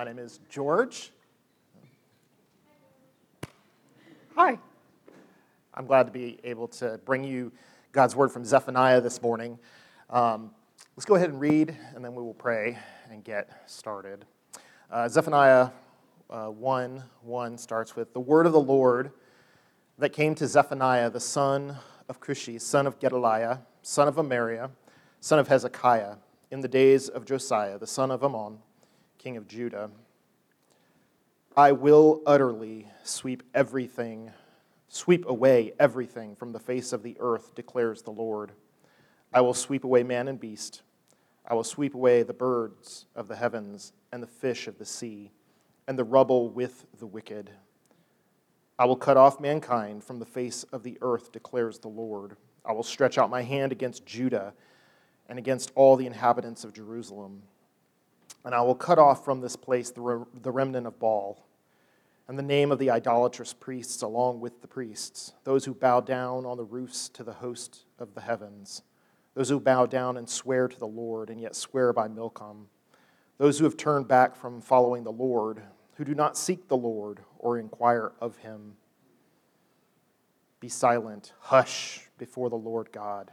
My name is George. Hi. I'm glad to be able to bring you God's word from Zephaniah this morning. Um, let's go ahead and read, and then we will pray and get started. Uh, Zephaniah uh, 1 1 starts with The word of the Lord that came to Zephaniah, the son of Cushi, son of Gedaliah, son of Amariah, son of Hezekiah, in the days of Josiah, the son of Amon king of Judah. I will utterly sweep everything, sweep away everything from the face of the earth, declares the Lord. I will sweep away man and beast. I will sweep away the birds of the heavens and the fish of the sea, and the rubble with the wicked. I will cut off mankind from the face of the earth, declares the Lord. I will stretch out my hand against Judah and against all the inhabitants of Jerusalem and I will cut off from this place the, re- the remnant of Baal, and the name of the idolatrous priests along with the priests, those who bow down on the roofs to the host of the heavens, those who bow down and swear to the Lord, and yet swear by Milcom, those who have turned back from following the Lord, who do not seek the Lord or inquire of him. Be silent, hush before the Lord God,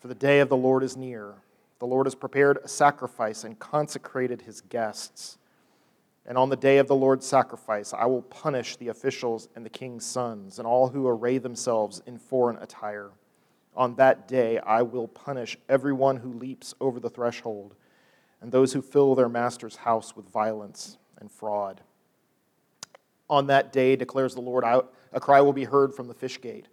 for the day of the Lord is near the Lord has prepared a sacrifice and consecrated his guests. And on the day of the Lord's sacrifice, I will punish the officials and the king's sons and all who array themselves in foreign attire. On that day, I will punish everyone who leaps over the threshold and those who fill their master's house with violence and fraud. On that day, declares the Lord, a cry will be heard from the fish gate,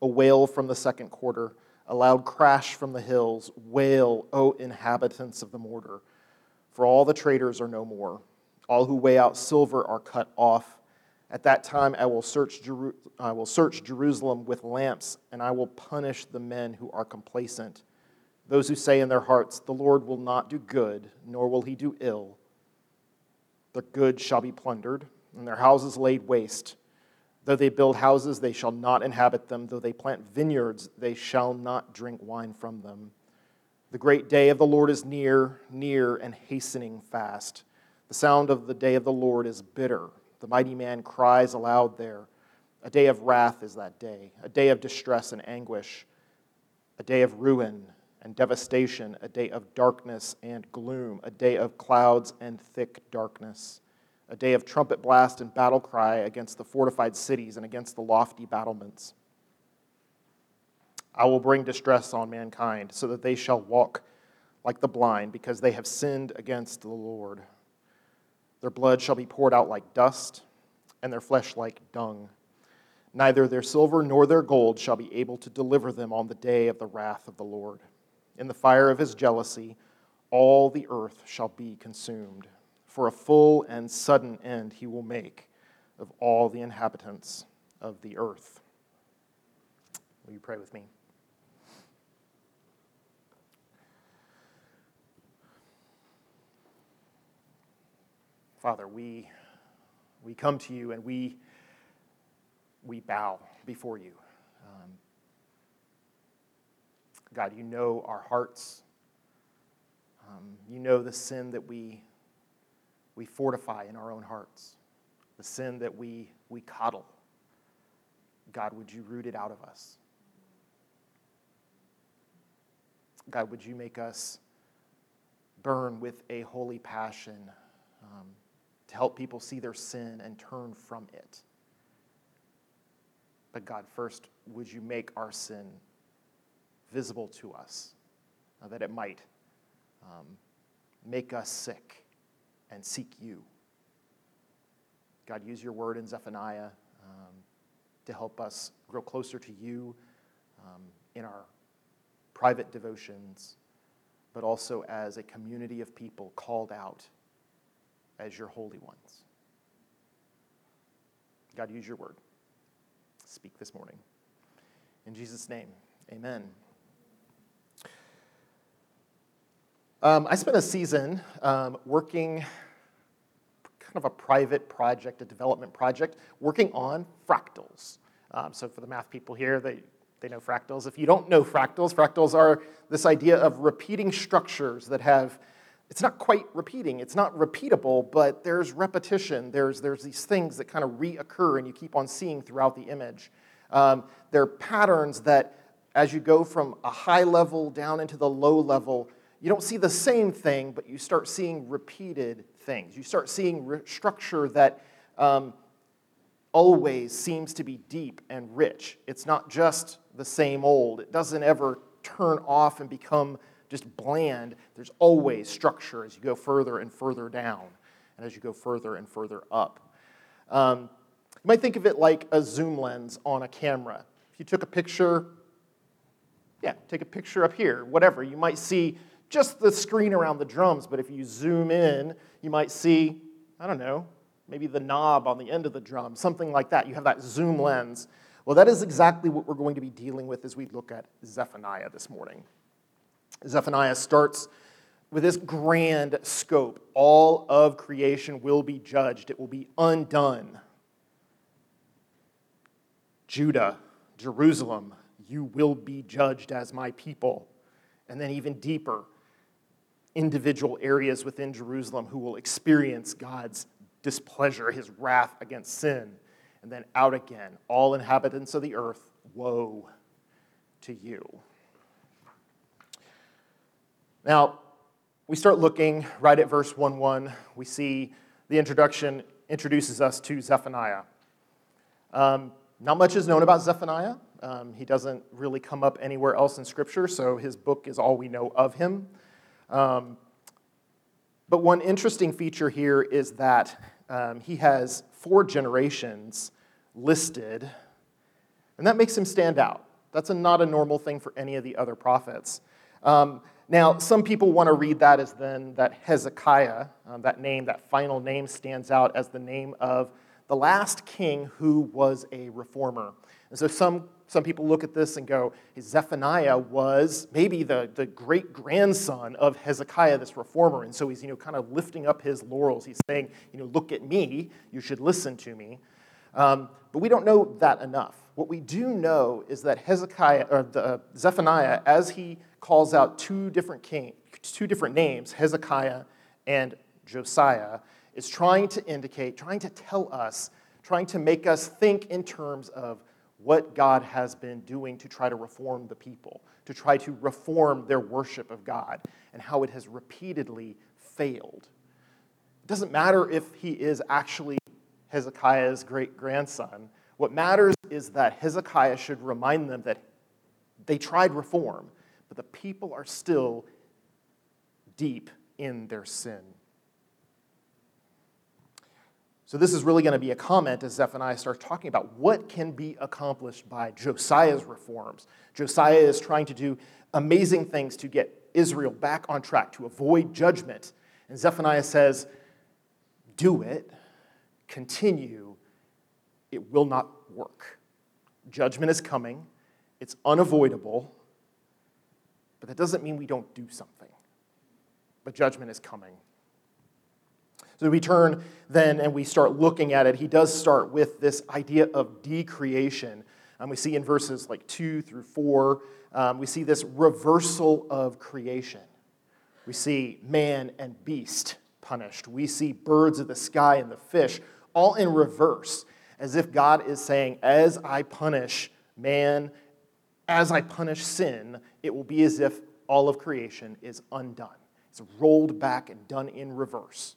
a wail from the second quarter a loud crash from the hills, Wail, O inhabitants of the mortar, for all the traders are no more. All who weigh out silver are cut off. At that time I will search, Jeru- I will search Jerusalem with lamps, and I will punish the men who are complacent. Those who say in their hearts, The Lord will not do good, nor will he do ill. Their goods shall be plundered, and their houses laid waste. Though they build houses, they shall not inhabit them. Though they plant vineyards, they shall not drink wine from them. The great day of the Lord is near, near, and hastening fast. The sound of the day of the Lord is bitter. The mighty man cries aloud there. A day of wrath is that day, a day of distress and anguish, a day of ruin and devastation, a day of darkness and gloom, a day of clouds and thick darkness a day of trumpet blast and battle cry against the fortified cities and against the lofty battlements. I will bring distress on mankind, so that they shall walk like the blind, because they have sinned against the Lord. Their blood shall be poured out like dust, and their flesh like dung. Neither their silver nor their gold shall be able to deliver them on the day of the wrath of the Lord. In the fire of his jealousy, all the earth shall be consumed for a full and sudden end he will make of all the inhabitants of the earth. Will you pray with me? Father, we, we come to you and we, we bow before you. Um, God, you know our hearts. Um, you know the sin that we we fortify in our own hearts, the sin that we, we coddle. God, would you root it out of us? God, would you make us burn with a holy passion um, to help people see their sin and turn from it? But God, first, would you make our sin visible to us, uh, that it might um, make us sick and seek you. God, use your word in Zephaniah um, to help us grow closer to you um, in our private devotions, but also as a community of people called out as your holy ones. God, use your word. Speak this morning. In Jesus' name, amen. Um, I spent a season um, working, kind of a private project, a development project, working on fractals. Um, so, for the math people here, they, they know fractals. If you don't know fractals, fractals are this idea of repeating structures that have, it's not quite repeating, it's not repeatable, but there's repetition. There's, there's these things that kind of reoccur and you keep on seeing throughout the image. Um, they're patterns that, as you go from a high level down into the low level, you don't see the same thing, but you start seeing repeated things. You start seeing re- structure that um, always seems to be deep and rich. It's not just the same old, it doesn't ever turn off and become just bland. There's always structure as you go further and further down, and as you go further and further up. Um, you might think of it like a zoom lens on a camera. If you took a picture, yeah, take a picture up here, whatever, you might see just the screen around the drums, but if you zoom in, you might see, I don't know, maybe the knob on the end of the drum, something like that. You have that zoom lens. Well, that is exactly what we're going to be dealing with as we look at Zephaniah this morning. Zephaniah starts with this grand scope. All of creation will be judged, it will be undone. Judah, Jerusalem, you will be judged as my people. And then, even deeper, individual areas within Jerusalem who will experience God's displeasure, his wrath against sin. And then out again, all inhabitants of the earth, woe to you. Now, we start looking right at verse 1 1. We see the introduction introduces us to Zephaniah. Um, not much is known about Zephaniah. Um, he doesn't really come up anywhere else in Scripture, so his book is all we know of him. Um, but one interesting feature here is that um, he has four generations listed, and that makes him stand out. That's a, not a normal thing for any of the other prophets. Um, now, some people want to read that as then that Hezekiah, um, that name, that final name, stands out as the name of the last king who was a reformer. And so some some people look at this and go, Zephaniah was maybe the, the great grandson of Hezekiah, this reformer. And so he's you know, kind of lifting up his laurels. He's saying, you know, look at me, you should listen to me. Um, but we don't know that enough. What we do know is that Hezekiah, or the, uh, Zephaniah, as he calls out two different, king, two different names, Hezekiah and Josiah, is trying to indicate, trying to tell us, trying to make us think in terms of what God has been doing to try to reform the people, to try to reform their worship of God, and how it has repeatedly failed. It doesn't matter if he is actually Hezekiah's great grandson. What matters is that Hezekiah should remind them that they tried reform, but the people are still deep in their sin. So, this is really going to be a comment as Zephaniah starts talking about what can be accomplished by Josiah's reforms. Josiah is trying to do amazing things to get Israel back on track, to avoid judgment. And Zephaniah says, Do it, continue, it will not work. Judgment is coming, it's unavoidable, but that doesn't mean we don't do something. But judgment is coming. So we turn then and we start looking at it. He does start with this idea of decreation. Um, we see in verses like 2 through 4, um, we see this reversal of creation. We see man and beast punished. We see birds of the sky and the fish all in reverse, as if God is saying, As I punish man, as I punish sin, it will be as if all of creation is undone. It's rolled back and done in reverse.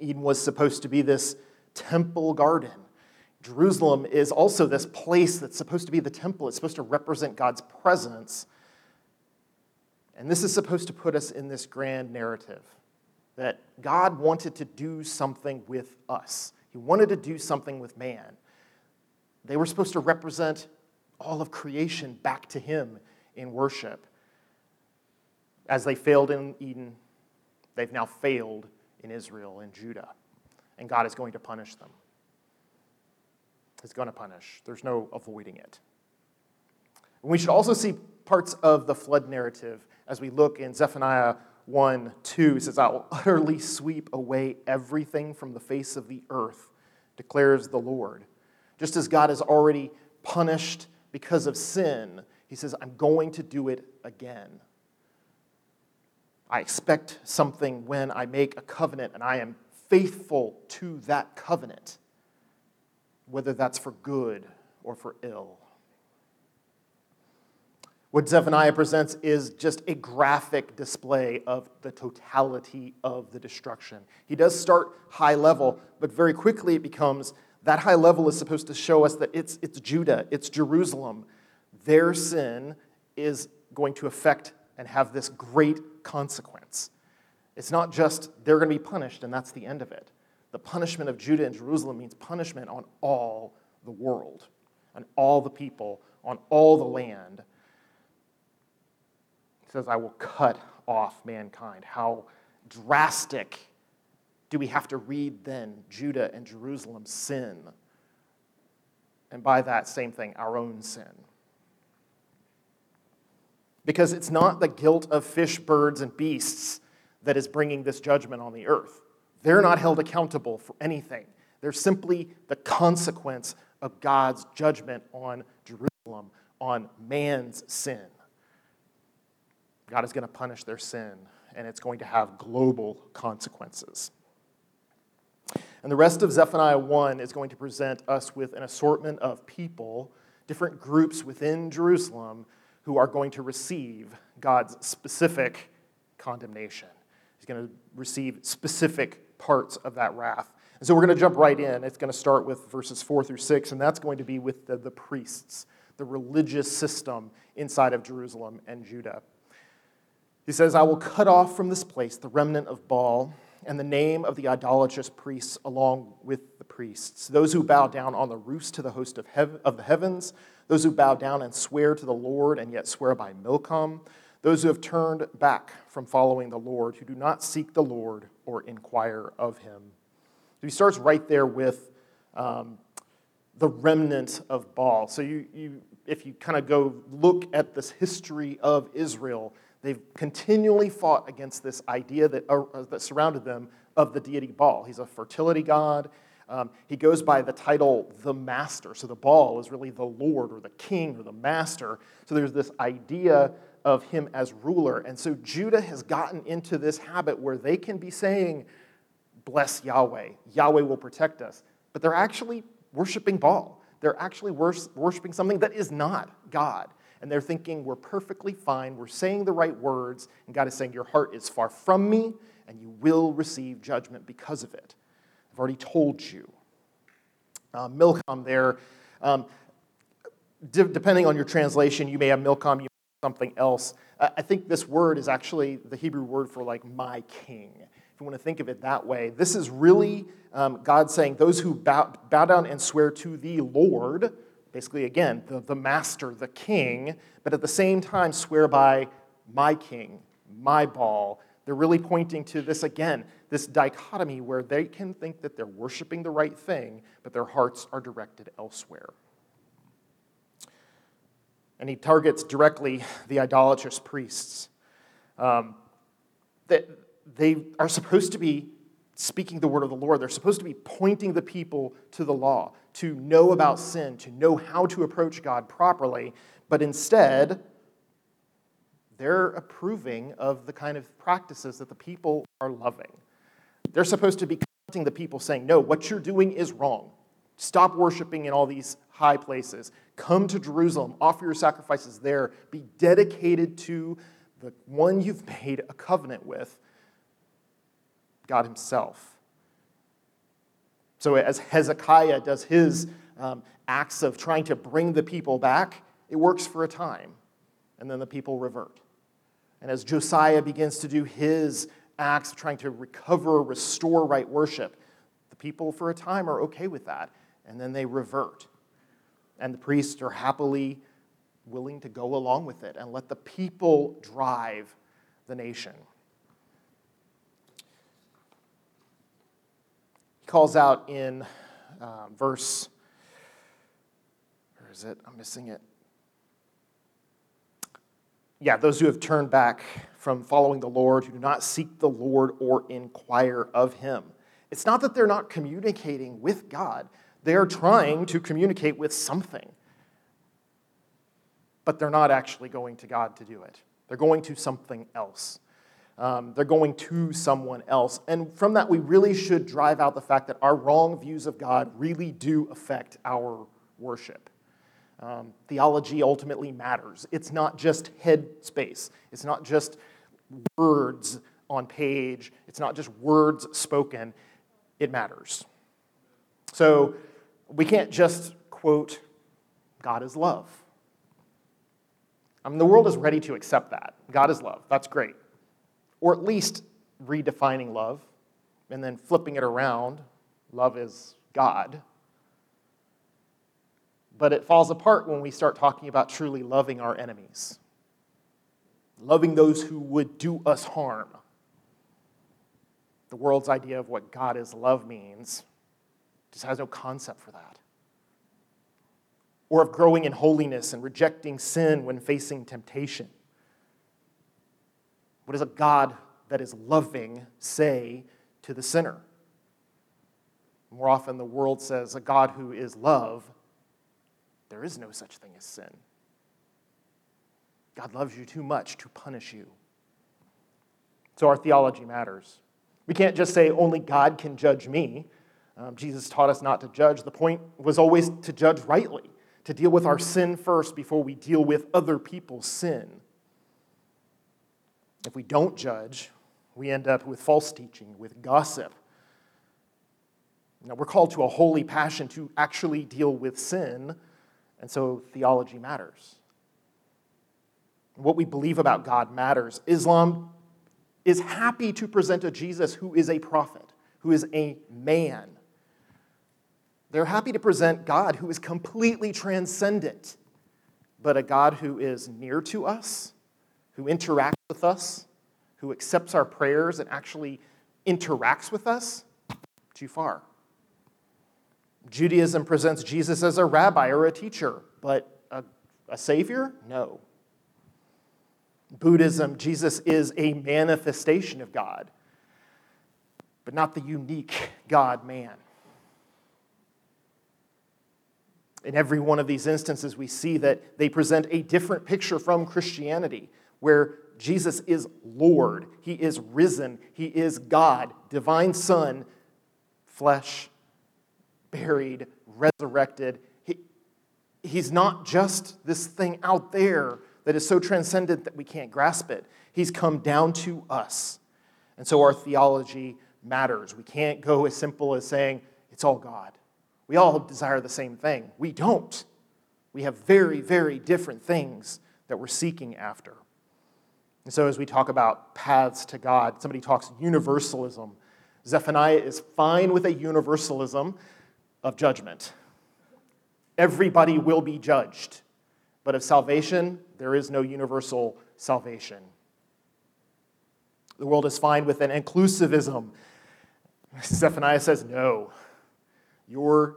Eden was supposed to be this temple garden. Jerusalem is also this place that's supposed to be the temple. It's supposed to represent God's presence. And this is supposed to put us in this grand narrative that God wanted to do something with us. He wanted to do something with man. They were supposed to represent all of creation back to Him in worship. As they failed in Eden, they've now failed in Israel and Judah. And God is going to punish them. He's going to punish. There's no avoiding it. And we should also see parts of the flood narrative as we look in Zephaniah 1 2. It says, I will utterly sweep away everything from the face of the earth, declares the Lord. Just as God has already punished because of sin, he says, I'm going to do it again. I expect something when I make a covenant and I am faithful to that covenant, whether that's for good or for ill. What Zephaniah presents is just a graphic display of the totality of the destruction. He does start high level, but very quickly it becomes that high level is supposed to show us that it's, it's Judah, it's Jerusalem. Their sin is going to affect and have this great consequence. It's not just they're going to be punished and that's the end of it. The punishment of Judah and Jerusalem means punishment on all the world, on all the people, on all the land. It says, I will cut off mankind. How drastic do we have to read then Judah and Jerusalem's sin? And by that same thing, our own sin. Because it's not the guilt of fish, birds, and beasts that is bringing this judgment on the earth. They're not held accountable for anything. They're simply the consequence of God's judgment on Jerusalem, on man's sin. God is going to punish their sin, and it's going to have global consequences. And the rest of Zephaniah 1 is going to present us with an assortment of people, different groups within Jerusalem, who are going to receive God's specific condemnation. He's going to receive specific parts of that wrath. And so we're going to jump right in. It's going to start with verses 4 through 6, and that's going to be with the, the priests, the religious system inside of Jerusalem and Judah. He says, I will cut off from this place the remnant of Baal and the name of the idolatrous priests along with the priests, those who bow down on the roofs to the host of, hev- of the heavens, those who bow down and swear to the Lord and yet swear by Milcom, those who have turned back from following the Lord, who do not seek the Lord or inquire of him. So he starts right there with um, the remnant of Baal. So you, you, if you kind of go look at this history of Israel, They've continually fought against this idea that, uh, that surrounded them of the deity Baal. He's a fertility god. Um, he goes by the title the master. So the Baal is really the lord or the king or the master. So there's this idea of him as ruler. And so Judah has gotten into this habit where they can be saying, Bless Yahweh, Yahweh will protect us. But they're actually worshiping Baal. They're actually worshiping something that is not God and they're thinking, we're perfectly fine, we're saying the right words, and God is saying, Your heart is far from me, and you will receive judgment because of it. I've already told you. Uh, Milcom there, um, de- depending on your translation, you may have Milcom, you may have something else. I think this word is actually the Hebrew word for like my king. If you want to think of it that way, this is really um, God saying, Those who bow, bow down and swear to the Lord, basically, again, the, the master, the king, but at the same time swear by my king, my Baal. They're really pointing to this again, this dichotomy where they can think that they're worshiping the right thing, but their hearts are directed elsewhere. And he targets directly the idolatrous priests. Um, that they are supposed to be speaking the word of the Lord. They're supposed to be pointing the people to the law, to know about sin, to know how to approach God properly, but instead, they're approving of the kind of practices that the people are loving. They're supposed to be confronting the people saying, No, what you're doing is wrong. Stop worshiping in all these high places. Come to Jerusalem, offer your sacrifices there, be dedicated to the one you've made a covenant with God Himself. So, as Hezekiah does his um, acts of trying to bring the people back, it works for a time, and then the people revert. And as Josiah begins to do his acts of trying to recover, restore right worship, the people for a time are okay with that, and then they revert. And the priests are happily willing to go along with it and let the people drive the nation. He calls out in um, verse, where is it? I'm missing it. Yeah, those who have turned back from following the Lord, who do not seek the Lord or inquire of him. It's not that they're not communicating with God, they are trying to communicate with something. But they're not actually going to God to do it. They're going to something else. Um, they're going to someone else. And from that, we really should drive out the fact that our wrong views of God really do affect our worship. Um, theology ultimately matters. It's not just head space, it's not just words on page, it's not just words spoken, it matters. So we can't just quote, God is love. I mean, the world is ready to accept that. God is love. That's great. Or at least redefining love and then flipping it around. Love is God. But it falls apart when we start talking about truly loving our enemies, loving those who would do us harm. The world's idea of what God is love means just has no concept for that. Or of growing in holiness and rejecting sin when facing temptation. What does a God that is loving say to the sinner? More often, the world says a God who is love, there is no such thing as sin. God loves you too much to punish you. So our theology matters. We can't just say only God can judge me. Um, Jesus taught us not to judge. The point was always to judge rightly, to deal with our sin first before we deal with other people's sin. If we don't judge, we end up with false teaching, with gossip. Now, we're called to a holy passion to actually deal with sin, and so theology matters. What we believe about God matters. Islam is happy to present a Jesus who is a prophet, who is a man. They're happy to present God who is completely transcendent, but a God who is near to us, who interacts with us, who accepts our prayers and actually interacts with us, too far. Judaism presents Jesus as a rabbi or a teacher, but a, a savior? No. Buddhism, Jesus is a manifestation of God, but not the unique God man. In every one of these instances, we see that they present a different picture from Christianity, where Jesus is Lord, He is risen, He is God, divine Son, flesh, buried, resurrected. He, he's not just this thing out there that is so transcendent that we can't grasp it. He's come down to us. And so our theology matters. We can't go as simple as saying, it's all God. We all desire the same thing. We don't. We have very, very different things that we're seeking after. And so, as we talk about paths to God, somebody talks universalism. Zephaniah is fine with a universalism of judgment. Everybody will be judged. But of salvation, there is no universal salvation. The world is fine with an inclusivism. Zephaniah says, no. Your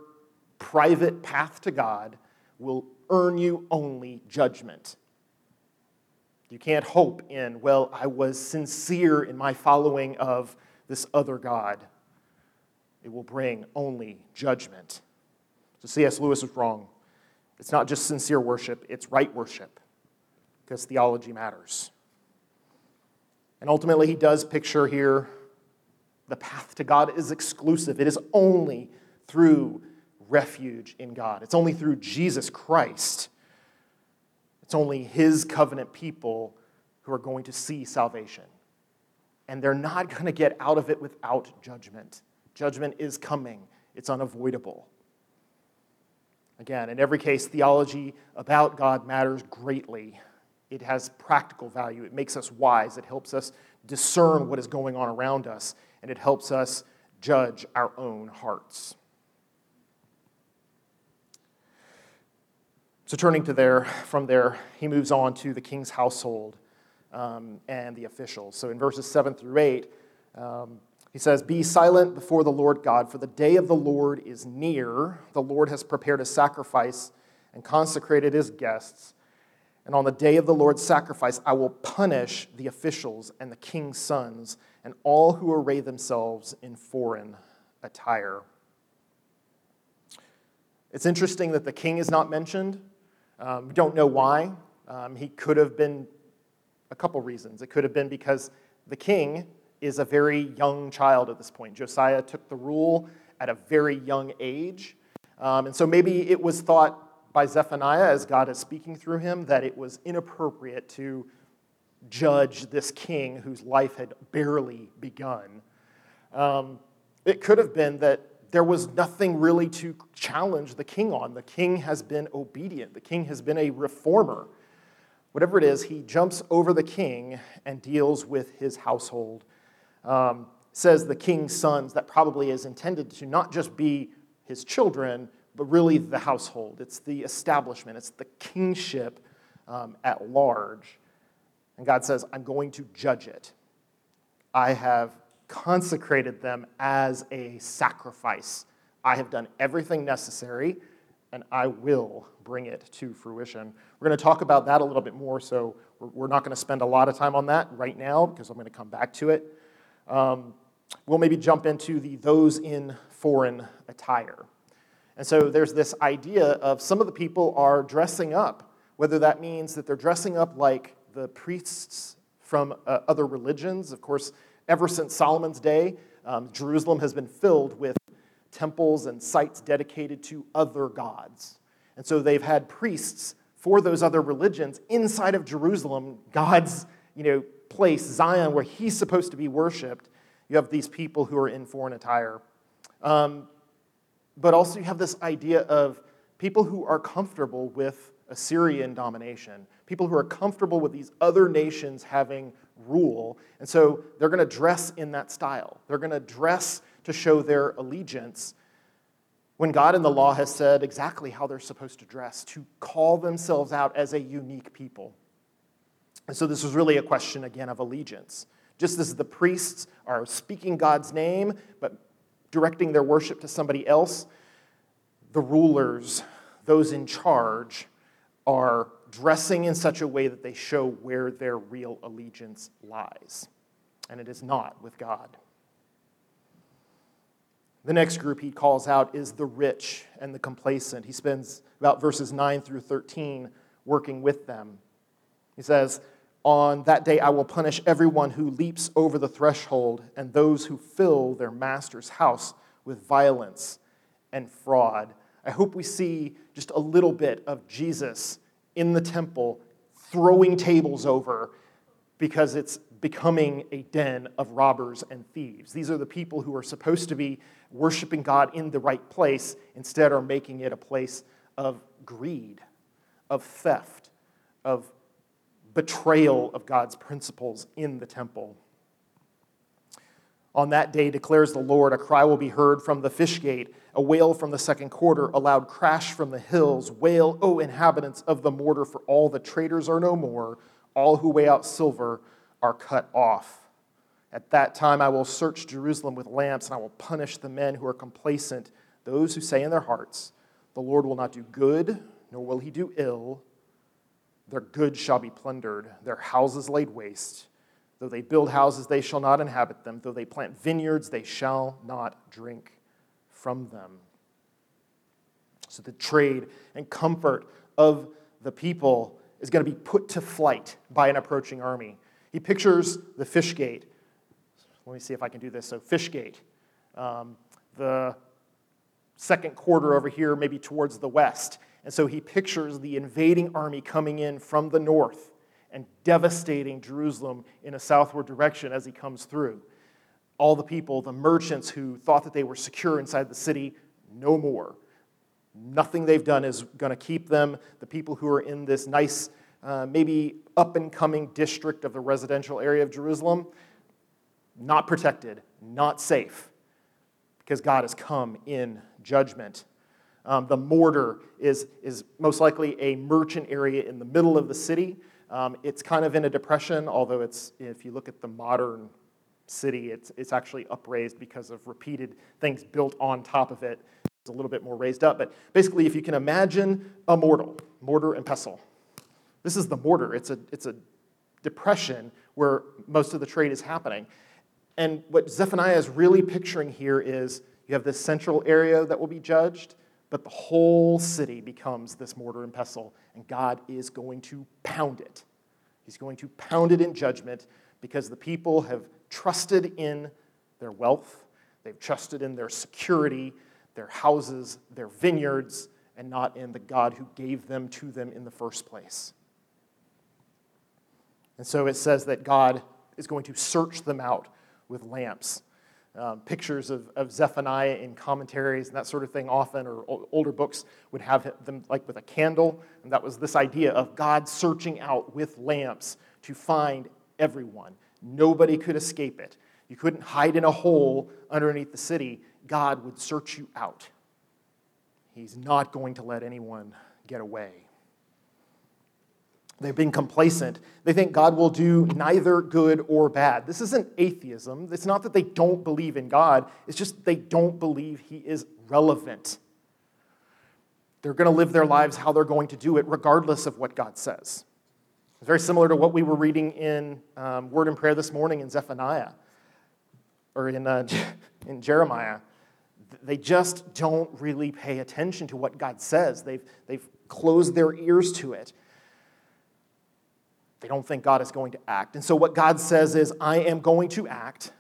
private path to God will earn you only judgment. You can't hope in, well, I was sincere in my following of this other God. It will bring only judgment. So C.S. Lewis was wrong. It's not just sincere worship, it's right worship, because theology matters. And ultimately, he does picture here the path to God is exclusive. It is only through refuge in God, it's only through Jesus Christ. It's only his covenant people who are going to see salvation. And they're not going to get out of it without judgment. Judgment is coming, it's unavoidable. Again, in every case, theology about God matters greatly. It has practical value. It makes us wise. It helps us discern what is going on around us, and it helps us judge our own hearts. So, turning to there, from there, he moves on to the king's household. um, and the officials. So in verses 7 through 8, um, he says, Be silent before the Lord God, for the day of the Lord is near. The Lord has prepared a sacrifice and consecrated his guests. And on the day of the Lord's sacrifice, I will punish the officials and the king's sons and all who array themselves in foreign attire. It's interesting that the king is not mentioned. Um, we don't know why. Um, he could have been a couple reasons. It could have been because the king is a very young child at this point. Josiah took the rule at a very young age. Um, and so maybe it was thought by Zephaniah, as God is speaking through him, that it was inappropriate to judge this king whose life had barely begun. Um, it could have been that there was nothing really to challenge the king on. The king has been obedient, the king has been a reformer. Whatever it is, he jumps over the king and deals with his household. Um, says the king's sons, that probably is intended to not just be his children, but really the household. It's the establishment, it's the kingship um, at large. And God says, I'm going to judge it. I have consecrated them as a sacrifice. I have done everything necessary, and I will bring it to fruition. We're going to talk about that a little bit more, so we're not going to spend a lot of time on that right now because I'm going to come back to it. Um, we'll maybe jump into the those in foreign attire. And so there's this idea of some of the people are dressing up, whether that means that they're dressing up like the priests from uh, other religions. Of course, ever since Solomon's day, um, Jerusalem has been filled with temples and sites dedicated to other gods. And so they've had priests for those other religions inside of Jerusalem, God's you know, place, Zion, where he's supposed to be worshiped. You have these people who are in foreign attire. Um, but also, you have this idea of people who are comfortable with Assyrian domination, people who are comfortable with these other nations having rule. And so they're going to dress in that style. They're going to dress to show their allegiance when God in the law has said exactly how they're supposed to dress, to call themselves out as a unique people. And so this is really a question, again, of allegiance. Just as the priests are speaking God's name, but directing their worship to somebody else, the rulers, those in charge, are dressing in such a way that they show where their real allegiance lies. And it is not with God. The next group he calls out is the rich and the complacent. He spends about verses 9 through 13 working with them. He says, On that day I will punish everyone who leaps over the threshold and those who fill their master's house with violence and fraud. I hope we see just a little bit of Jesus in the temple throwing tables over because it's becoming a den of robbers and thieves. These are the people who are supposed to be worshiping God in the right place, instead, are making it a place of greed, of theft, of betrayal of God's principles in the temple. On that day, declares the Lord, a cry will be heard from the fish gate, a wail from the second quarter, a loud crash from the hills. Wail, O inhabitants of the mortar, for all the traders are no more. All who weigh out silver are cut off. At that time, I will search Jerusalem with lamps, and I will punish the men who are complacent, those who say in their hearts, The Lord will not do good, nor will he do ill. Their goods shall be plundered, their houses laid waste. Though they build houses, they shall not inhabit them. Though they plant vineyards, they shall not drink from them. So the trade and comfort of the people is going to be put to flight by an approaching army. He pictures the fish gate. Let me see if I can do this. So, fish gate. Um, the second quarter over here, maybe towards the west. And so he pictures the invading army coming in from the north and devastating Jerusalem in a southward direction as he comes through. All the people, the merchants who thought that they were secure inside the city, no more. Nothing they've done is going to keep them. The people who are in this nice, uh, maybe up and coming district of the residential area of Jerusalem, not protected, not safe, because God has come in judgment. Um, the mortar is, is most likely a merchant area in the middle of the city Um, it's kind of in a depression, although it's, if you look at the modern city, it's, it's actually upraised because of repeated things built on top of it. It's a little bit more raised up. But basically, if you can imagine a mortar, mortar and pestle, this is the mortar. It's a, it's a depression where most of the trade is happening. And what Zephaniah is really picturing here is you have this central area that will be judged, but the whole city becomes this mortar and pestle, and God is going to pound it. He's going to pound it in judgment because the people have trusted in their wealth, they've trusted in their security, their houses, their vineyards, and not in the God who gave them to them in the first place. And so it says that God is going to search them out with lamps. Um, pictures of, of Zephaniah in commentaries and that sort of thing often, or older books would have them like with a candle. And that was this idea of God searching out with lamps to find everyone. Nobody could escape it. You couldn't hide in a hole underneath the city. God would search you out. He's not going to let anyone get away. They've been complacent. They think God will do neither good or bad. This isn't atheism. It's not that they don't believe in God, it's just they don't believe He is relevant. They're going to live their lives how they're going to do it, regardless of what God says. It's very similar to what we were reading in um, Word and Prayer this morning in Zephaniah or in, uh, in Jeremiah. They just don't really pay attention to what God says, they've, they've closed their ears to it. They don't think God is going to act. And so, what God says is, I am going to act,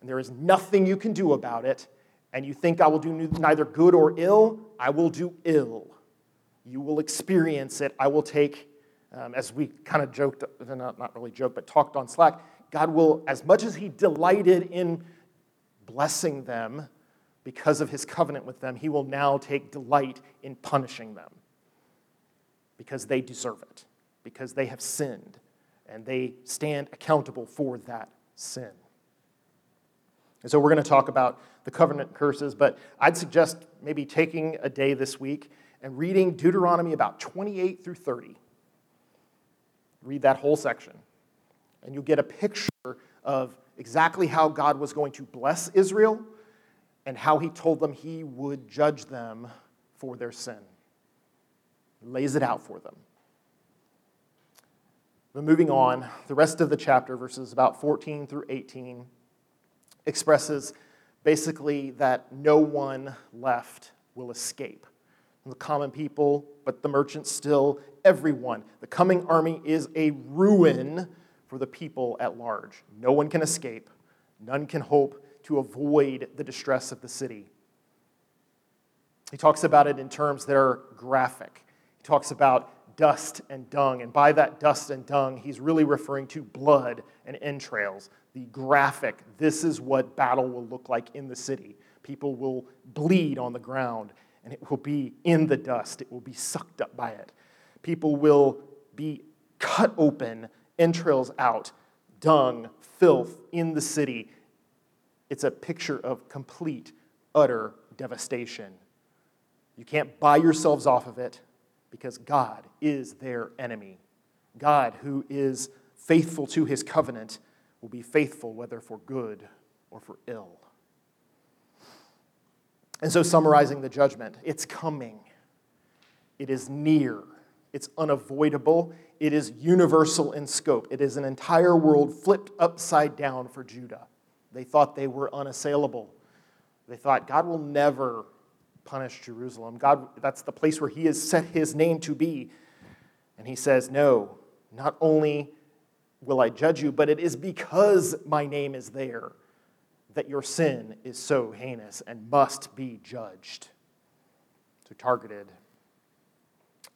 and there is nothing you can do about it. And you think I will do neither good or ill, I will do ill. You will experience it. I will take, um, as we kind of joked, not, not really joked, but talked on Slack, God will, as much as He delighted in blessing them because of His covenant with them, He will now take delight in punishing them because they deserve it because they have sinned and they stand accountable for that sin. And so we're going to talk about the covenant curses, but I'd suggest maybe taking a day this week and reading Deuteronomy about 28 through 30. Read that whole section, and you'll get a picture of exactly how God was going to bless Israel and how he told them he would judge them for their sin. He lays it out for them. But moving on, the rest of the chapter, verses about 14 through 18, expresses basically that no one left will escape. The common people, but the merchants still, everyone. The coming army is a ruin for the people at large. No one can escape, none can hope to avoid the distress of the city. He talks about it in terms that are graphic. He talks about dust and dung. And by that dust and dung, he's really referring to blood and entrails. The graphic, this is what battle will look like in the city. People will bleed on the ground, and it will be in the dust. It will be sucked up by it. People will be cut open, entrails out, dung, filth in the city. It's a picture of complete, utter devastation. You can't buy yourselves off of it because God is their enemy. God, who is faithful to his covenant, will be faithful whether for good or for ill. And so, summarizing the judgment, it's coming, it is near, it's unavoidable, it is universal in scope. It is an entire world flipped upside down for Judah. They thought they were unassailable. They thought God will never punish Jerusalem. God, that's the place where He has set His name to be. And He says, No, not only will I judge you, but it is because my name is there that your sin is so heinous and must be judged. So targeted.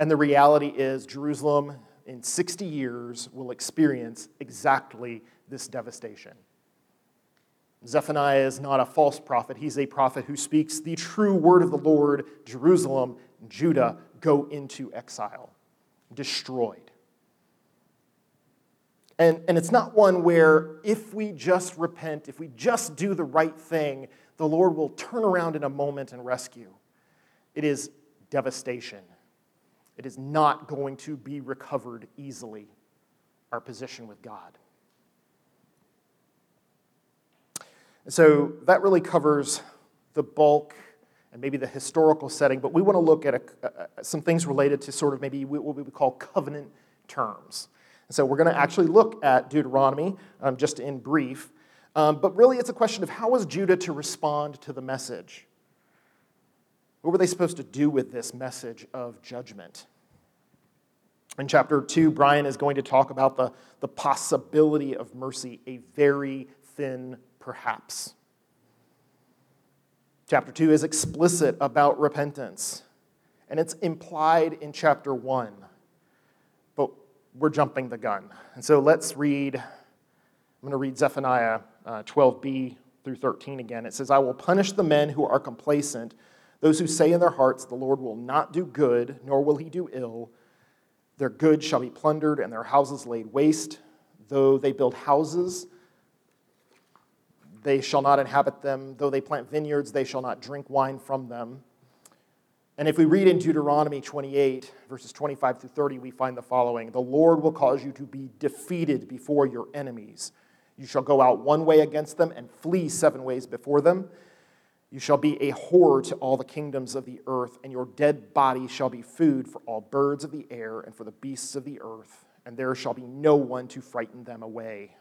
And the reality is, Jerusalem in 60 years will experience exactly this devastation. Zephaniah is not a false prophet. He's a prophet who speaks the true word of the Lord. Jerusalem, Judah go into exile, destroyed. And, and it's not one where if we just repent, if we just do the right thing, the Lord will turn around in a moment and rescue. It is devastation. It is not going to be recovered easily. our position with God. So that really covers the bulk and maybe the historical setting, but we want to look at a, some things related to sort of maybe what we would call covenant terms. And so we're going to actually look at Deuteronomy um, just in brief, um, but really it's a question of how was Judah to respond to the message? What were they supposed to do with this message of judgment? In chapter 2, Brian is going to talk about the, the possibility of mercy, a very thin perhaps. Chapter 2 is explicit about repentance, and it's implied in chapter 1. But we're jumping the gun. And so let's read, I'm going to read Zephaniah uh, 12b through 13 again. It says, I will punish the men who are complacent, those who say in their hearts, The Lord will not do good, nor will he do ill. Their goods shall be plundered, and their houses laid waste. Though they build houses, they shall not inhabit them. Though they plant vineyards, they shall not drink wine from them. And if we read in Deuteronomy 28, verses 25 through 30, we find the following The Lord will cause you to be defeated before your enemies. You shall go out one way against them and flee seven ways before them. You shall be a horror to all the kingdoms of the earth, and your dead body shall be food for all birds of the air and for the beasts of the earth, and there shall be no one to frighten them away.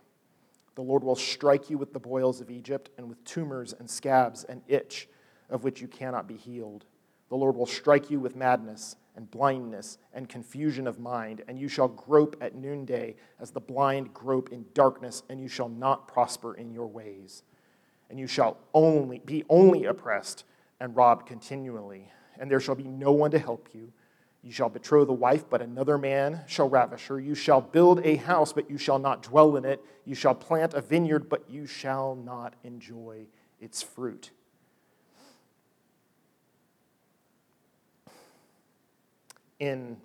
The Lord will strike you with the boils of Egypt and with tumors and scabs and itch of which you cannot be healed. The Lord will strike you with madness and blindness and confusion of mind, and you shall grope at noonday as the blind grope in darkness, and you shall not prosper in your ways. And you shall only be only oppressed and robbed continually, and there shall be no one to help you you shall betroth a wife, but another man shall ravish her. You shall build a house, but you shall not dwell in it. You shall plant a vineyard, but you shall not enjoy its fruit. In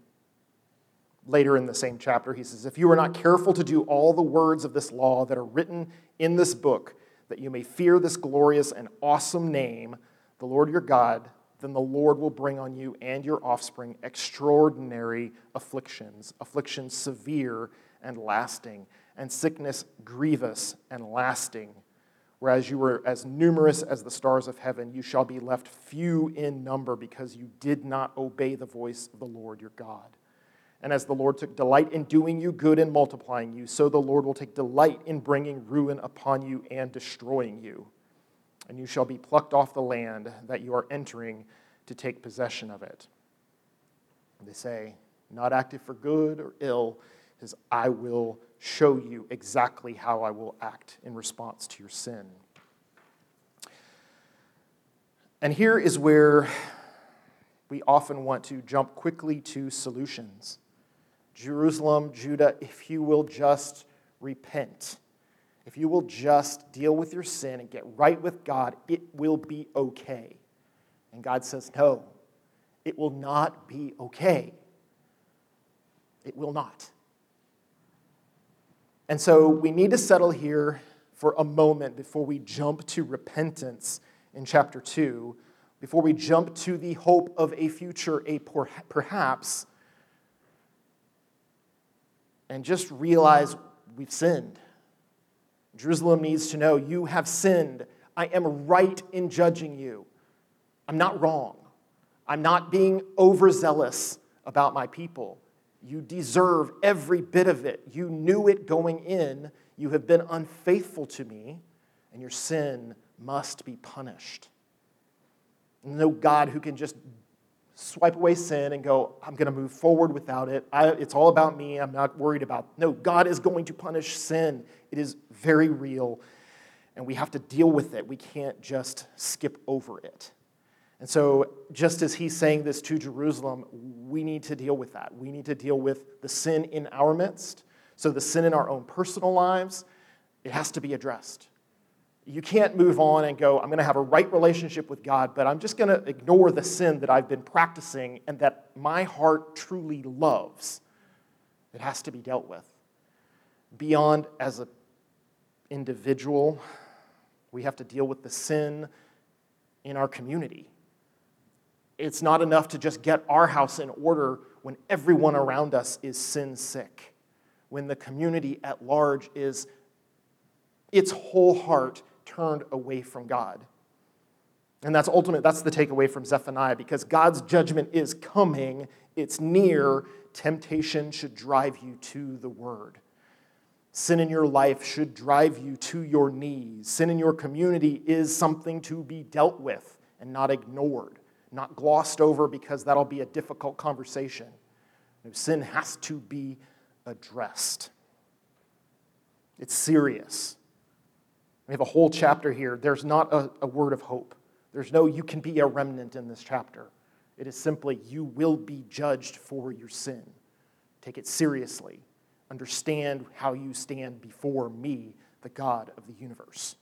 later in the same chapter, he says, If you are not careful to do all the words of this law that are written in this book, that you may fear this glorious and awesome name, the Lord your God, then the Lord will bring on you and your offspring extraordinary afflictions, afflictions severe and lasting, and sickness grievous and lasting. Whereas you were as numerous as the stars of heaven, you shall be left few in number because you did not obey the voice of the Lord your God. And as the Lord took delight in doing you good and multiplying you, so the Lord will take delight in bringing ruin upon you and destroying you and you shall be plucked off the land that you are entering to take possession of it. They say, not active for good or ill, is I will show you exactly how I will act in response to your sin. And here is where we often want to jump quickly to solutions. Jerusalem, Judah, if you will just repent if you will just deal with your sin and get right with God, it will be okay. And God says, no, it will not be okay. It will not. And so we need to settle here for a moment before we jump to repentance in chapter 2, before we jump to the hope of a future, a perhaps, and just realize we've sinned. Jerusalem needs to know you have sinned. I am right in judging you. I'm not wrong. I'm not being overzealous about my people. You deserve every bit of it. You knew it going in. You have been unfaithful to me, and your sin must be punished. No God who can just swipe away sin and go, I'm going to move forward without it. I, it's all about me. I'm not worried about. No, God is going to punish sin. It is very real, and we have to deal with it. We can't just skip over it. And so, just as he's saying this to Jerusalem, we need to deal with that. We need to deal with the sin in our midst. So, the sin in our own personal lives, it has to be addressed. You can't move on and go, I'm going to have a right relationship with God, but I'm just going to ignore the sin that I've been practicing and that my heart truly loves. It has to be dealt with. Beyond as an individual, we have to deal with the sin in our community. It's not enough to just get our house in order when everyone around us is sin sick. when the community at large is its whole heart turned away from God. And that's ultimate, that's the takeaway from Zephaniah because God's judgment is coming, it's near. Temptation should drive you to the word. Sin in your life should drive you to your knees. Sin in your community is something to be dealt with and not ignored, not glossed over because that'll be a difficult conversation. Sin has to be addressed. It's serious. We have a whole chapter here. There's not a, a word of hope. There's no, you can be a remnant in this chapter. It is simply, you will be judged for your sin. Take it seriously. Understand how you stand before me, the God of the universe.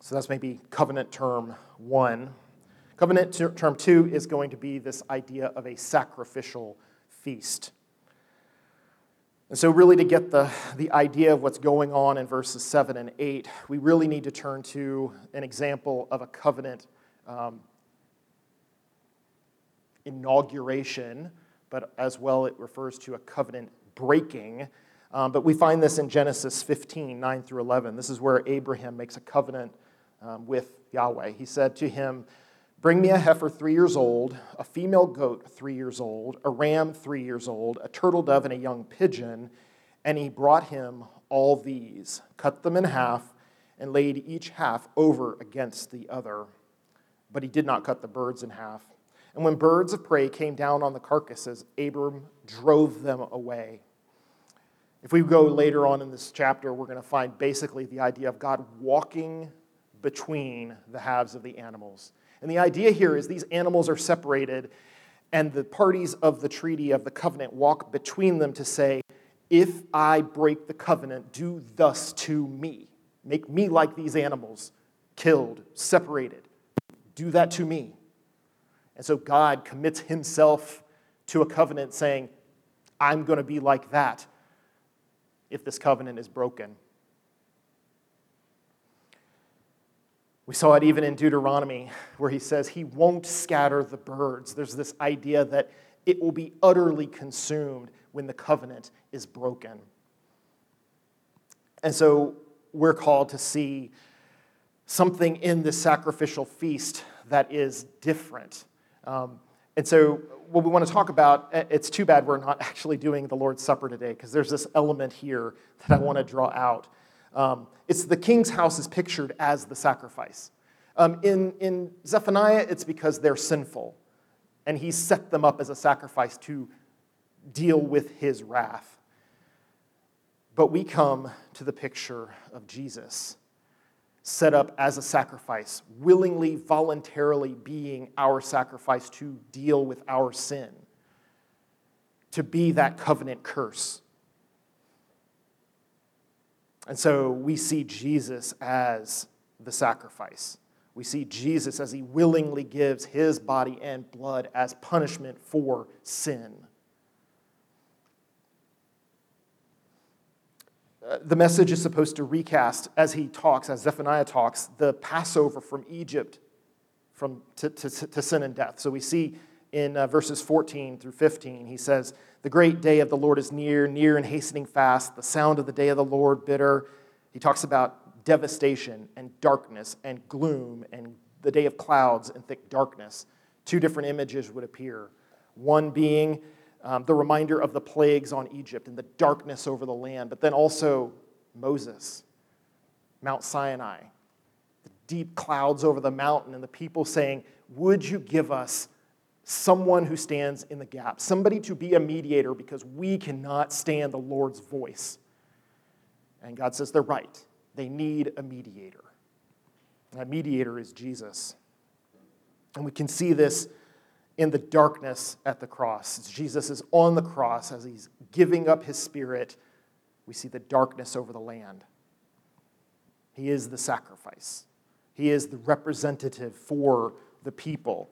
So that's maybe covenant term one. Covenant term two is going to be this idea of a sacrificial feast. And so, really, to get the, the idea of what's going on in verses 7 and 8, we really need to turn to an example of a covenant um, inauguration, but as well, it refers to a covenant breaking. Um, but we find this in Genesis 15, 9 through 11. This is where Abraham makes a covenant um, with Yahweh. He said to him, Bring me a heifer three years old, a female goat three years old, a ram three years old, a turtle dove, and a young pigeon. And he brought him all these, cut them in half, and laid each half over against the other. But he did not cut the birds in half. And when birds of prey came down on the carcasses, Abram drove them away. If we go later on in this chapter, we're going to find basically the idea of God walking between the halves of the animals. And the idea here is these animals are separated, and the parties of the treaty of the covenant walk between them to say, If I break the covenant, do thus to me. Make me like these animals, killed, separated. Do that to me. And so God commits himself to a covenant saying, I'm going to be like that if this covenant is broken. We saw it even in Deuteronomy, where he says he won't scatter the birds. There's this idea that it will be utterly consumed when the covenant is broken. And so we're called to see something in the sacrificial feast that is different. Um, and so, what we want to talk about, it's too bad we're not actually doing the Lord's Supper today, because there's this element here that I want to draw out. Um, it's the king's house is pictured as the sacrifice. Um, in, in Zephaniah, it's because they're sinful, and he set them up as a sacrifice to deal with his wrath. But we come to the picture of Jesus set up as a sacrifice, willingly, voluntarily being our sacrifice to deal with our sin, to be that covenant curse. And so we see Jesus as the sacrifice. We see Jesus as he willingly gives his body and blood as punishment for sin. Uh, the message is supposed to recast, as he talks, as Zephaniah talks, the Passover from Egypt from, to, to, to sin and death. So we see in uh, verses 14 through 15, he says, The great day of the Lord is near, near and hastening fast, the sound of the day of the Lord bitter. He talks about devastation and darkness and gloom and the day of clouds and thick darkness. Two different images would appear. One being um, the reminder of the plagues on Egypt and the darkness over the land, but then also Moses, Mount Sinai, the deep clouds over the mountain, and the people saying, Would you give us someone who stands in the gap, somebody to be a mediator because we cannot stand the Lord's voice. And God says they're right. They need a mediator. And that mediator is Jesus. And we can see this in the darkness at the cross. As Jesus is on the cross, as he's giving up his spirit, we see the darkness over the land. He is the sacrifice, he is the representative for the people.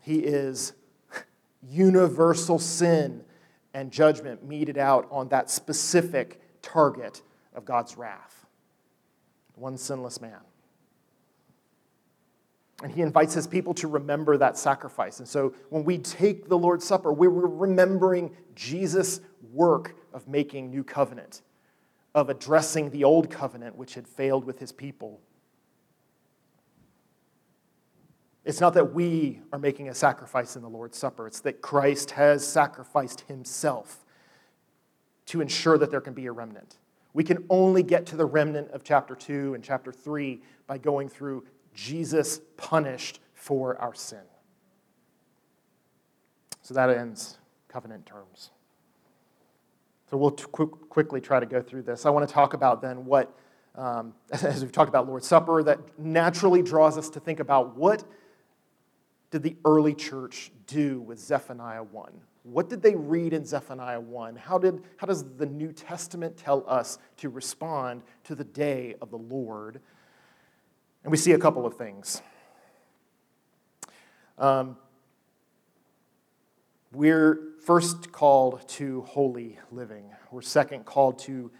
He is universal sin and judgment meted out on that specific target of God's wrath one sinless man. And he invites his people to remember that sacrifice. And so when we take the Lord's Supper, we're remembering Jesus' work of making new covenant, of addressing the old covenant which had failed with his people. It's not that we are making a sacrifice in the Lord's Supper, it's that Christ has sacrificed himself to ensure that there can be a remnant. We can only get to the remnant of chapter 2 and chapter 3 by going through Jesus punished for our sin. So that ends covenant terms. So we'll t- quickly try to go through this. I want to talk about then what, um, as we've talked about Lord's Supper, that naturally draws us to think about what did the early church do with Zephaniah 1? What did they read in Zephaniah 1? How, did, how does the New Testament tell us to respond to the day of the Lord? And we see a couple of things. Um, we're first called to holy living. We're second called to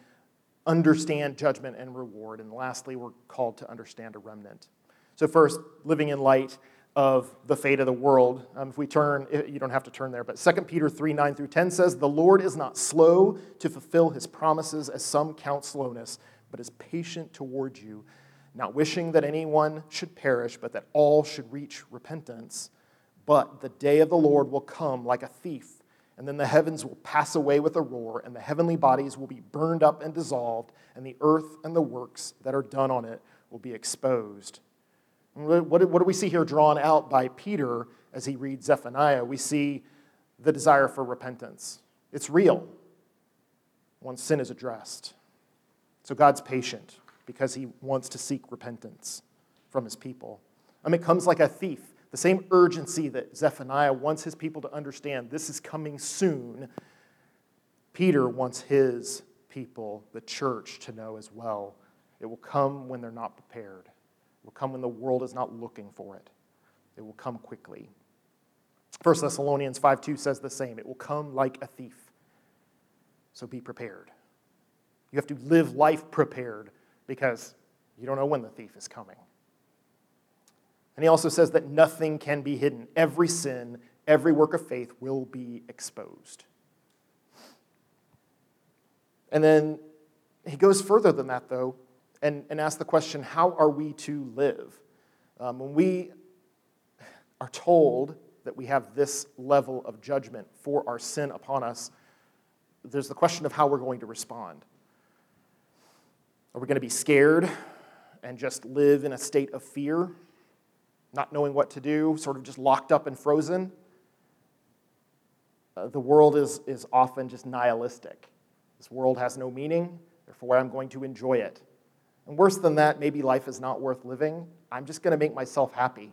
understand judgment and reward. And lastly, we're called to understand a remnant. So, first, living in light of the fate of the world. Um, if we turn, you don't have to turn there, but 2 Peter 3 9 through 10 says, The Lord is not slow to fulfill his promises, as some count slowness, but is patient toward you, not wishing that anyone should perish, but that all should reach repentance. But the day of the Lord will come like a thief, and then the heavens will pass away with a roar, and the heavenly bodies will be burned up and dissolved, and the earth and the works that are done on it will be exposed. What, do we see here drawn out by Peter as he reads Zephaniah? We see the desire for repentance. It's real once sin is addressed. So God's patient because he wants to seek repentance from his people. I mean, it comes like a thief. The same urgency that Zephaniah wants his people to understand this is coming soon, Peter wants his people, the church, to know as well. It will come when they're not prepared. Will come when the world is not looking for it. It will come quickly. 1 Thessalonians 5 2 says the same. It will come like a thief. So be prepared. You have to live life prepared because you don't know when the thief is coming. And he also says that nothing can be hidden. Every sin, every work of faith will be exposed. And then he goes further than that, though, and, and ask the question how are we to live? Um, when we are told that we have this level of judgment for our sin upon us, there's the question of how we're going to respond. Are we going to be scared and just live in a state of fear, not knowing what to do, sort of just locked up and frozen? Uh, the world is, is often just nihilistic. This world has no meaning, therefore, I'm going to enjoy it. And worse than that, maybe life is not worth living. I'm just going to make myself happy.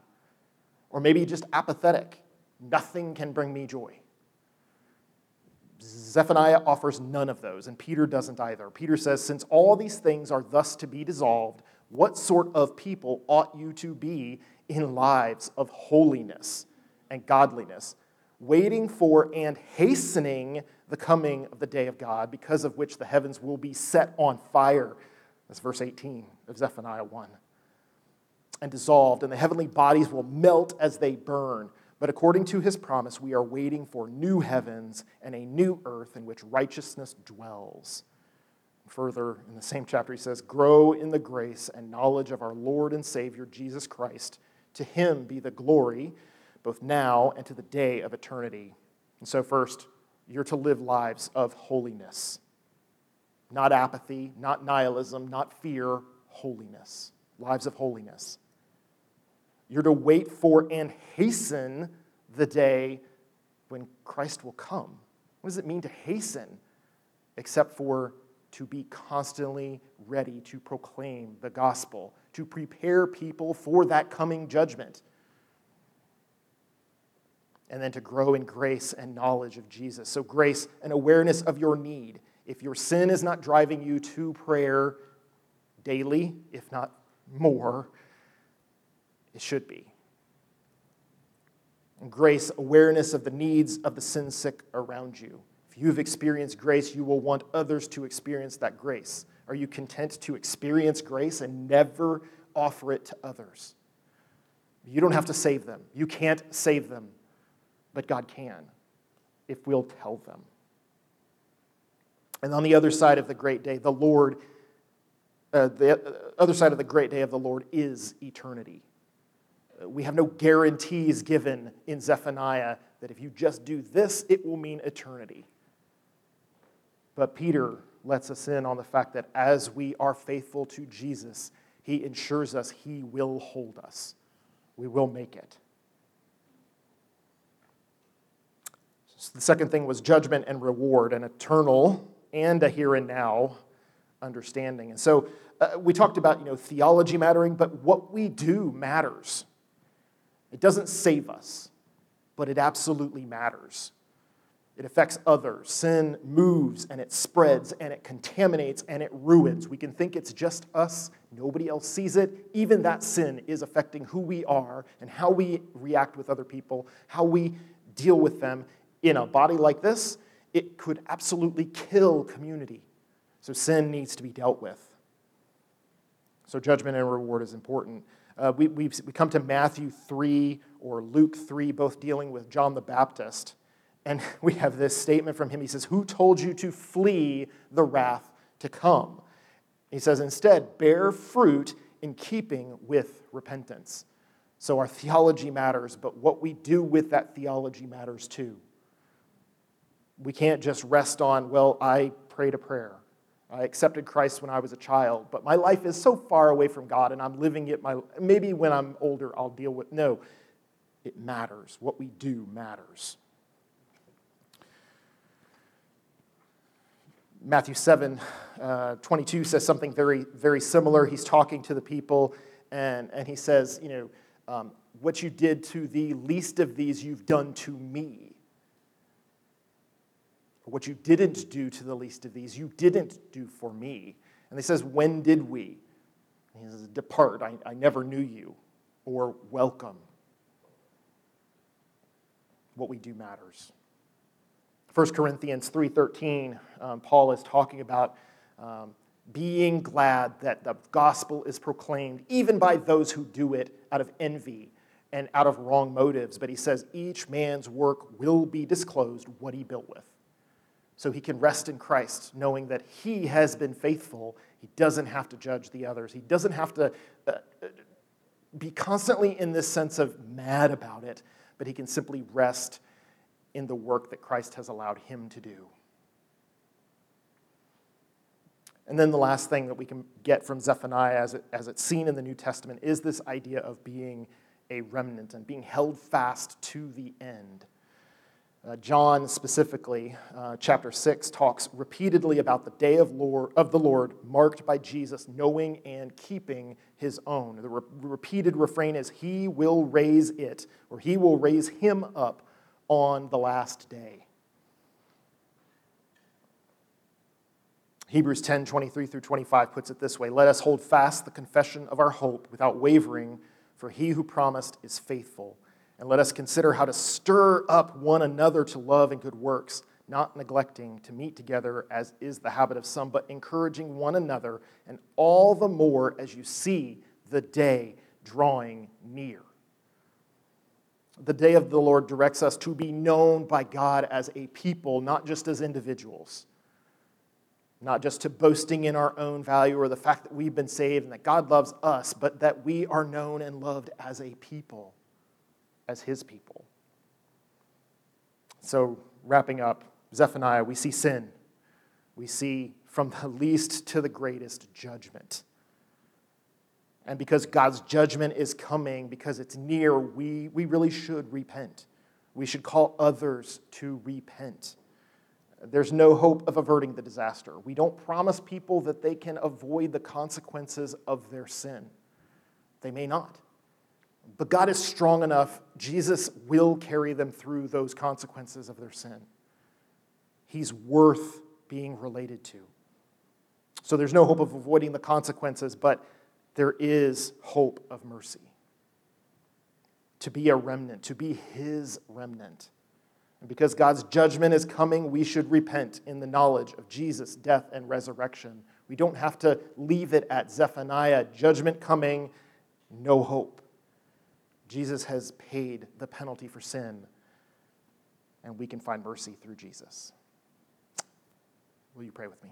Or maybe just apathetic. Nothing can bring me joy. Zephaniah offers none of those, and Peter doesn't either. Peter says, Since all these things are thus to be dissolved, what sort of people ought you to be in lives of holiness and godliness, waiting for and hastening the coming of the day of God, because of which the heavens will be set on fire that's verse 18 of Zephaniah 1. And dissolved, and the heavenly bodies will melt as they burn. But according to his promise, we are waiting for new heavens and a new earth in which righteousness dwells. Further, in the same chapter, he says, Grow in the grace and knowledge of our Lord and Savior, Jesus Christ. To him be the glory, both now and to the day of eternity. And so, first, you're to live lives of holiness not apathy, not nihilism, not fear, holiness, lives of holiness. You're to wait for and hasten the day when Christ will come. What does it mean to hasten? Except for to be constantly ready to proclaim the gospel, to prepare people for that coming judgment, and then to grow in grace and knowledge of Jesus. So, grace and awareness of your need if your sin is not driving you to prayer daily, if not more, it should be. And grace, awareness of the needs of the sin sick around you. If you've experienced grace, you will want others to experience that grace. Are you content to experience grace and never offer it to others? You don't have to save them. You can't save them, but God can if we'll tell them. And on the other side of the great day, the Lord, uh, the other side of the great day of the Lord is eternity. Uh, we have no guarantees given in Zephaniah that if you just do this, it will mean eternity. But Peter lets us in on the fact that as we are faithful to Jesus, he ensures us he will hold us. We will make it. So the second thing was judgment and reward, an eternal and a here and now understanding. And so uh, we talked about you know theology mattering, but what we do matters. It doesn't save us, but it absolutely matters. It affects others. Sin moves and it spreads and it contaminates and it ruins. We can think it's just us, nobody else sees it. Even that sin is affecting who we are and how we react with other people, how we deal with them. In a body like this, it could absolutely kill community. So sin needs to be dealt with. So judgment and reward is important. Uh, we, we come to Matthew 3 or Luke 3, both dealing with John the Baptist. And we have this statement from him. He says, Who told you to flee the wrath to come? He says, Instead, bear fruit in keeping with repentance. So our theology matters, but what we do with that theology matters too. We can't just rest on, well, I prayed a prayer. I accepted Christ when I was a child, but my life is so far away from God and I'm living it my maybe when I'm older I'll deal with no. It matters. What we do matters. Matthew 7 uh, 22 says something very, very similar. He's talking to the people, and, and he says, You know, um, what you did to the least of these, you've done to me. What you didn't do to the least of these, you didn't do for me. And he says, When did we? And he says, Depart, I, I never knew you, or welcome. What we do matters. 1 Corinthians 3.13, um, Paul is talking about um, being glad that the gospel is proclaimed, even by those who do it out of envy and out of wrong motives. But he says each man's work will be disclosed what he built with. So he can rest in Christ, knowing that he has been faithful. He doesn't have to judge the others. He doesn't have to uh, be constantly in this sense of mad about it, but he can simply rest in the work that Christ has allowed him to do. And then the last thing that we can get from Zephaniah, as, it, as it's seen in the New Testament, is this idea of being a remnant and being held fast to the end. Uh, John, specifically, uh, chapter 6, talks repeatedly about the day of, Lord, of the Lord marked by Jesus knowing and keeping his own. The re- repeated refrain is, He will raise it, or He will raise him up on the last day. Hebrews 10 23 through 25 puts it this way Let us hold fast the confession of our hope without wavering, for he who promised is faithful. And let us consider how to stir up one another to love and good works, not neglecting to meet together as is the habit of some, but encouraging one another, and all the more as you see the day drawing near the day of the Lord directs us to be known by God as a people, not just as individuals. Not just to boasting in our own value or the fact that we've been saved and that God loves us, but that we are known and loved as a people, as His people. So, wrapping up, Zephaniah, we see sin. We see from the least to the greatest judgment. And because God's judgment is coming, because it's near, we, we really should repent. We should call others to repent. There's no hope of averting the disaster. We don't promise people that they can avoid the consequences of their sin. They may not. But God is strong enough, Jesus will carry them through those consequences of their sin. He's worth being related to. So there's no hope of avoiding the consequences, but there is hope of mercy. To be a remnant, to be his remnant. And because God's judgment is coming, we should repent in the knowledge of Jesus' death and resurrection. We don't have to leave it at Zephaniah, judgment coming, no hope. Jesus has paid the penalty for sin, and we can find mercy through Jesus. Will you pray with me?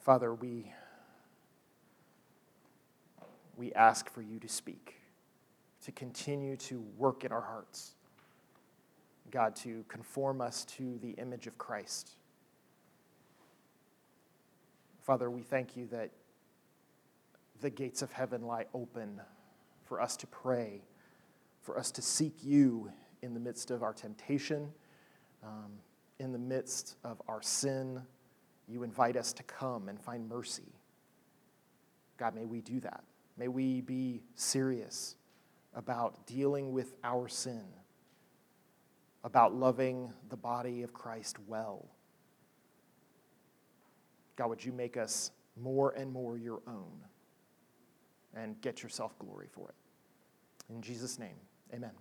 Father, we, we ask for you to speak, to continue to work in our hearts. God, to conform us to the image of Christ. Father, we thank you that the gates of heaven lie open for us to pray, for us to seek you in the midst of our temptation, um, in the midst of our sin. You invite us to come and find mercy. God, may we do that. May we be serious about dealing with our sin, about loving the body of Christ well. God, would you make us more and more your own? And get yourself glory for it. In Jesus' name, amen.